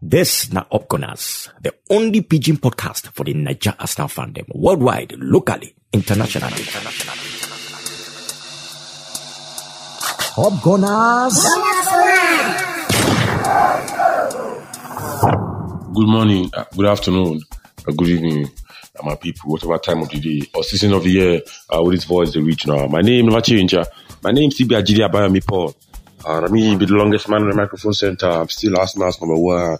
This na Upgunners, the only pidgin podcast for the Niger Arsenal fandom, worldwide, locally, internationally. Upgunners. Good morning, uh, good afternoon, uh, good evening, uh, my people, whatever time of the day or season of the year uh, with this voice they reach now. My name never change. uh, My name is Tibi Ajili Abayami Paul. Uh, I mean, be the longest man in the microphone center. I'm still Arsenal's number one.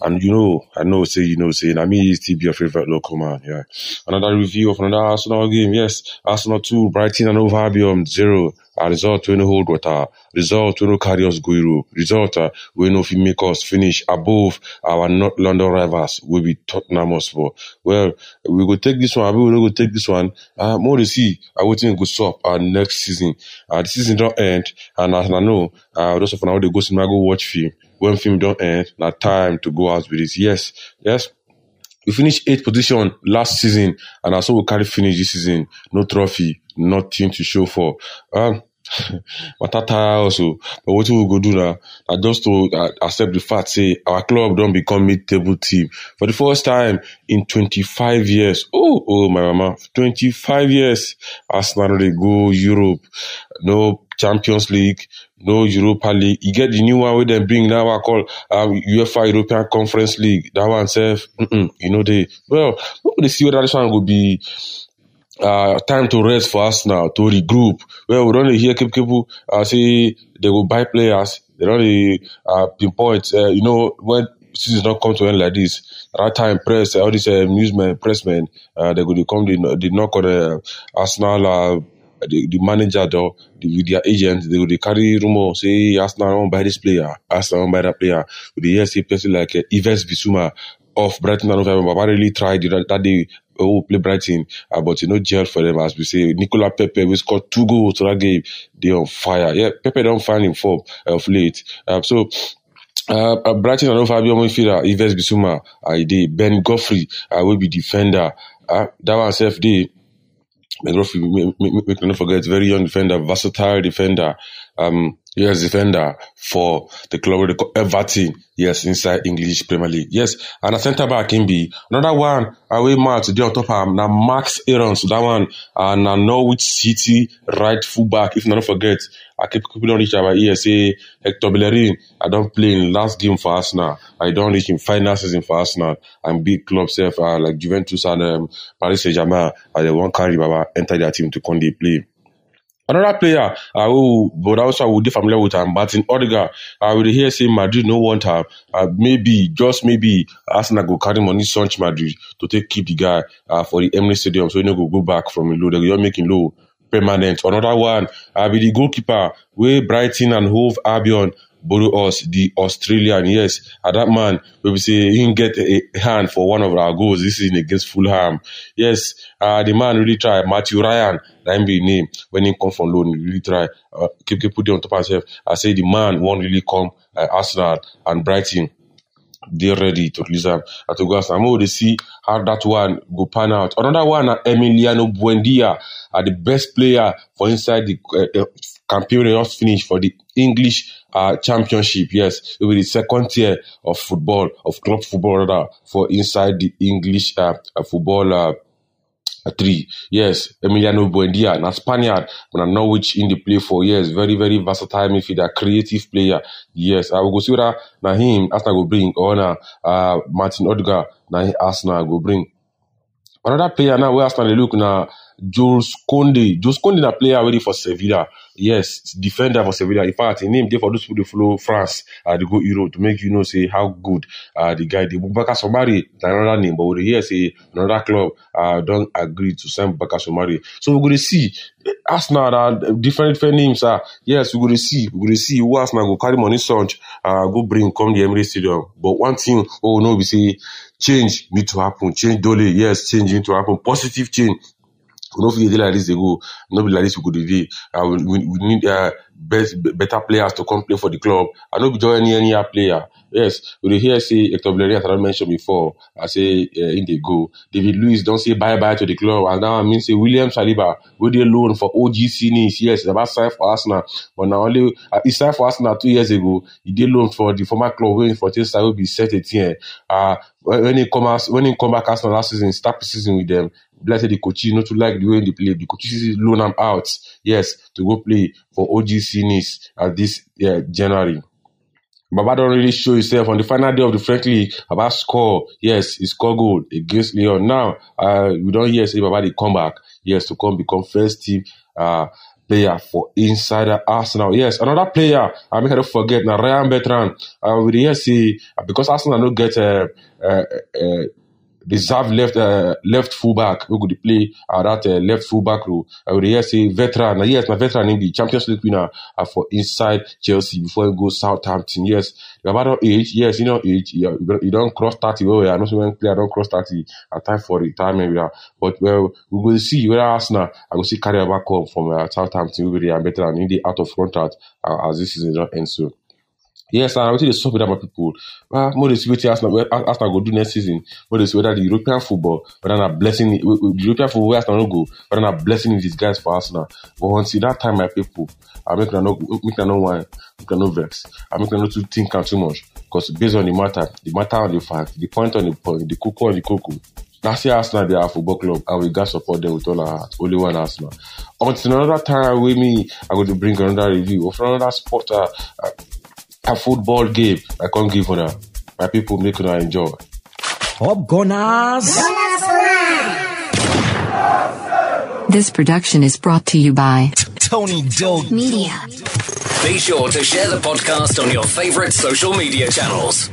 And you know, I know, say, you know, saying, I mean, still be your favorite local man. Yeah. Another review of another Arsenal game. Yes. Arsenal 2, Brighton and Hove Albion 0. A result to no hold water. Result to no carry us go Europe. Result uh, we know if you make us finish above our North London rivals will be Tottenham Hotspur. Well, we go take this one. We will go take this one. Uh, more to see. I will think go stop uh, next season. Uh, the season don't end. And as I know, uh, those of now they go cinema go watch film. When film don't end, now time to go out with it. Yes, yes. We finished eighth position last season, and also we carry finish this season. No trophy, nothing to show for. Um, Matata also, but what we go do now? I just to accept the fact, say our club don't become mid-table team for the first time in 25 years. Oh, oh my mama, 25 years. Arsenal they go Europe, no Champions League, no Europa League. You get the new one where they bring now. I call um, UEFA European Conference League. That one self, you know they well. Nobody see whether this one will be uh, time to rest for us now to regroup. Well, we don't hear people uh, say they will buy players. They don't uh, pinpoint. Uh, you know when season not come to end like this. That time, press all these uh, newsmen, pressmen, uh, they dey come. They, they knock on uh, Arsenal. Uh, the, the manager though, the, with their agent, they dey carry rumor say Arsenal won't buy this player, Arsenal won't buy that player. We dey hear person like uh, Yves Bissouma of Brighton and Hove Baba really tried that, that day oh play Brighton, uh, but you know gel for them as we say. Nicolas Pepe we scored two goals to that game. They on fire. Yeah, Pepe don't find him form uh, of late. Uh, so. Uh, uh, Brighton and Albion midfielder Yves Bissouma, uh, dey Ben Godfrey, uh, will be defender. Uh, that one dey Ben make, make not forget, very young defender, versatile defender. Um, yes, defender for the club they call Everton. Yes, inside English Premier League. Yes, and a centre back can be another one. Away man today on top of now Max Aaron. So that one and uh, Norwich City right fullback. If not forget, I keep people don't reach ear say Hector Bellerin. I don't play in last game for Arsenal. I don't reach in final season for Arsenal. And big clubs uh, like Juventus and um, Paris Saint Germain. Uh, they won't carry Baba enter their team to come they play. Another player uh, who, but also I would be familiar with him, but in Odegaard. I would hear say Madrid no want her. Uh, maybe, just maybe, Arsenal go carry money search Madrid to take keep the guy uh, for the Emirates Stadium, so he no go go back from low. Go make him low permanent. Another one, uh, be the goalkeeper where Brighton and Hove Albion borrow us the Australian. Yes, and that man, we will say he can get a hand for one of our goals. This is against Fulham. Yes, uh, the man really try. Mathew Ryan, that be name when he come from loan, really try. Uh, keep, keep putting on top of himself. I say the man won't really come. Uh, Arsenal and Brighton they're ready to release him at Arsenal. I'm to see how that one go pan out. Another one, uh, Emiliano Buendia, uh, the best player for inside the uh, campaign just for the English uh, championship. Yes, it will be the second tier of football, of club football rather, for inside the English uh, uh, football three. Yes, Emiliano Buendia, a Spaniard, but I know which in the play for years. Very, very versatile midfielder, creative player. Yes, I will go see whether na him Arsenal go bring or na uh, Martin Odegaard na Arsenal go bring. Another player now where Arsenal look na Jules Conde. Jules Conde na player already for Sevilla. Yes, defender for Sevilla. In fact, his name dey for those people dey follow France uh, they go Europe to make you know say how good uh, the guy dey. Bubaka Somari another name, but we dey hear say another club uh, don agree to sign Bubaka Somari. So we go dey see Arsenal na different different names. Uh, yes, we go dey see we go dey see who Arsenal go carry money search uh, go bring come the Emirates Stadium. But one thing oh no be say change need to happen. Change dole, yes, change need to happen. Positive change we no fit dey like this dey go no be like this we go dey uh, we, we, need uh, best, better players to come play for the club. I no be just any any player. Yes we dey hear say hector bellerin as i don mention before i say uh, him dey go. David luiz don say bye bye to the club. And now i mean say william saliba wey dey loan for ogc nice yes about sign for arsenal. But na only uh, he sign for arsenal two years ago. He dey loan for the former club wey him for take start wey be saint etienne. Uh, when he come out when he come back arsenal last season start season with them say the coaches no too like the way they play the coach is loan am out yes to go play for ogc nice at this uh, january Baba don't really show himself on the final day of the French League. Baba score, yes, he score goal against Lyon. Now, uh, we don't hear say Baba come back, yes, to come become first team uh, player for insider Arsenal. Yes, another player I make I don't forget now Ryan Bertrand. Uh, we hear say because Arsenal don't get uh, uh, uh, reserve left uh, left fullback who could play uh, that uh, left fullback role. I would hear say veteran. Uh, yes, my veteran in the Champions League winner uh, for inside Chelsea before he goes Southampton. Yes, about age. Yes, you know age. You, don't cross thirty. Well, I know many players don't cross thirty at time for retirement. Yeah. But well, we will see whether Arsenal I will see carry back home from uh, Southampton. We will be better and in the out of contract uh, as this season don't end soon. Yes, and wetin dey sup with my people? Ah, more dey see wetin Arsenal go do next season. More see whether the European football, whether na blessing, the European football Arsenal no go, whether na blessing in disguise for Arsenal. But until that time, my people, I make una no make una no whine, make una no vex, I make una no to think too much. Because based on the matter, the matter on the fact, the point on the point, the cocoa on the cocoa. Na say Arsenal dey our football club and we got support them with all our heart. Only one Arsenal. Until another time wey me, I go to bring another review of another sport. Uh, uh, a football game I can't give una. My people make una enjoy. Up Gunners! This production is brought to you by Tony Dog Media. Be sure to share the podcast on your favorite social media channels.